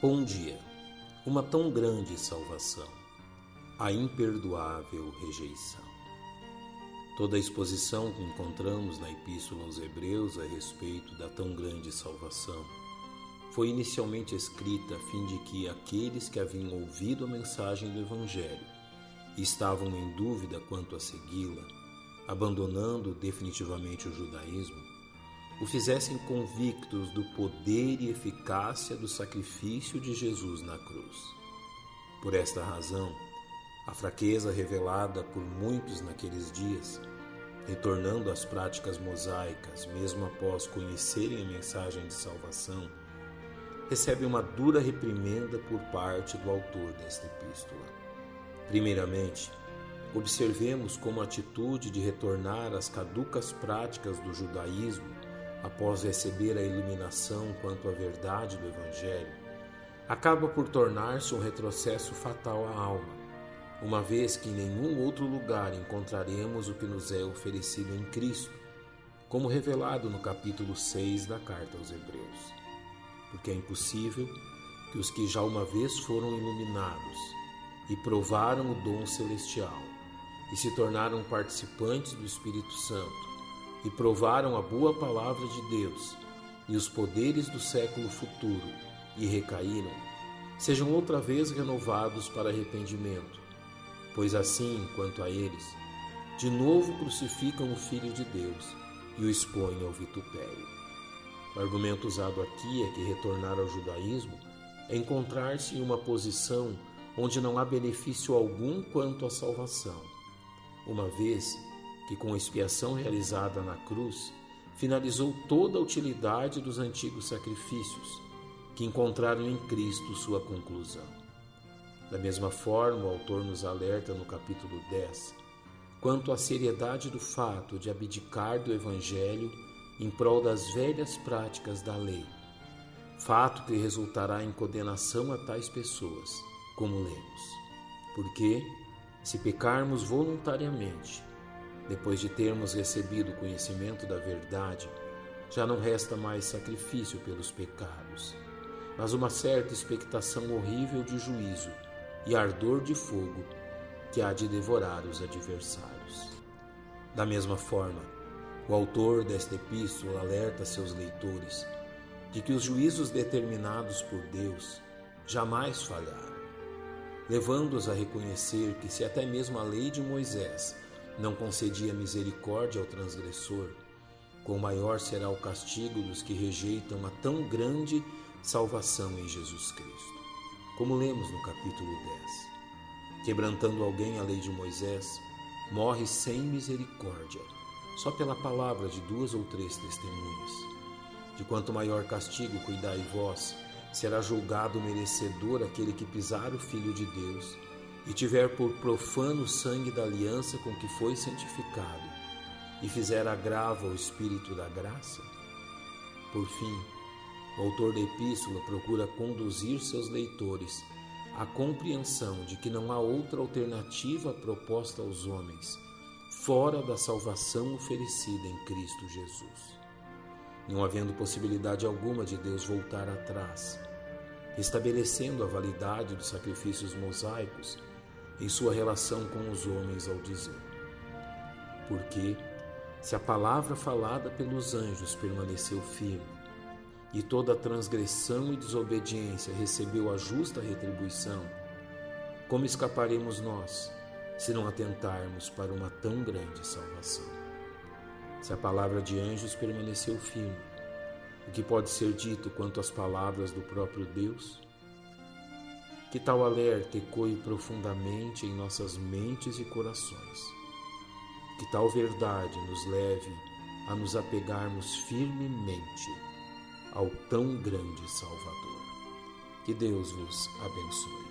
Bom dia. Uma tão grande salvação, a imperdoável rejeição. Toda a exposição que encontramos na Epístola aos Hebreus a respeito da tão grande salvação foi inicialmente escrita a fim de que aqueles que haviam ouvido a mensagem do Evangelho e estavam em dúvida quanto a segui-la, abandonando definitivamente o judaísmo, o fizessem convictos do poder e eficácia do sacrifício de Jesus na cruz. Por esta razão, a fraqueza revelada por muitos naqueles dias, retornando às práticas mosaicas mesmo após conhecerem a mensagem de salvação, recebe uma dura reprimenda por parte do autor desta epístola. Primeiramente, observemos como a atitude de retornar às caducas práticas do judaísmo após receber a iluminação quanto à verdade do Evangelho, acaba por tornar-se um retrocesso fatal à alma, uma vez que em nenhum outro lugar encontraremos o que nos é oferecido em Cristo, como revelado no capítulo 6 da carta aos Hebreus. Porque é impossível que os que já uma vez foram iluminados e provaram o dom celestial e se tornaram participantes do Espírito Santo, e provaram a boa palavra de Deus e os poderes do século futuro e recaíram, sejam outra vez renovados para arrependimento, pois assim, quanto a eles, de novo crucificam o Filho de Deus e o expõem ao vitupério. O argumento usado aqui é que retornar ao judaísmo é encontrar-se em uma posição onde não há benefício algum quanto à salvação, uma vez que com a expiação realizada na cruz, finalizou toda a utilidade dos antigos sacrifícios, que encontraram em Cristo sua conclusão. Da mesma forma, o autor nos alerta no capítulo 10 quanto à seriedade do fato de abdicar do Evangelho em prol das velhas práticas da lei, fato que resultará em condenação a tais pessoas, como lemos. Porque, se pecarmos voluntariamente, depois de termos recebido o conhecimento da verdade, já não resta mais sacrifício pelos pecados, mas uma certa expectação horrível de juízo e ardor de fogo que há de devorar os adversários. Da mesma forma, o autor desta epístola alerta seus leitores de que os juízos determinados por Deus jamais falharam, levando-os a reconhecer que se até mesmo a lei de Moisés não concedia misericórdia ao transgressor, quão maior será o castigo dos que rejeitam a tão grande salvação em Jesus Cristo. Como lemos no capítulo 10. Quebrantando alguém a lei de Moisés, morre sem misericórdia, só pela palavra de duas ou três testemunhas. De quanto maior castigo cuidai vós, será julgado merecedor aquele que pisar o Filho de Deus e tiver por profano o sangue da aliança com que foi santificado, e fizer agravo ao Espírito da graça? Por fim, o autor da epístola procura conduzir seus leitores à compreensão de que não há outra alternativa proposta aos homens, fora da salvação oferecida em Cristo Jesus. Não havendo possibilidade alguma de Deus voltar atrás, estabelecendo a validade dos sacrifícios mosaicos, em sua relação com os homens ao dizer: Porque, se a palavra falada pelos anjos permaneceu firme, e toda transgressão e desobediência recebeu a justa retribuição, como escaparemos nós, se não atentarmos para uma tão grande salvação? Se a palavra de anjos permaneceu firme, o que pode ser dito quanto às palavras do próprio Deus? Que tal alerta ecoe profundamente em nossas mentes e corações. Que tal verdade nos leve a nos apegarmos firmemente ao tão grande Salvador. Que Deus vos abençoe.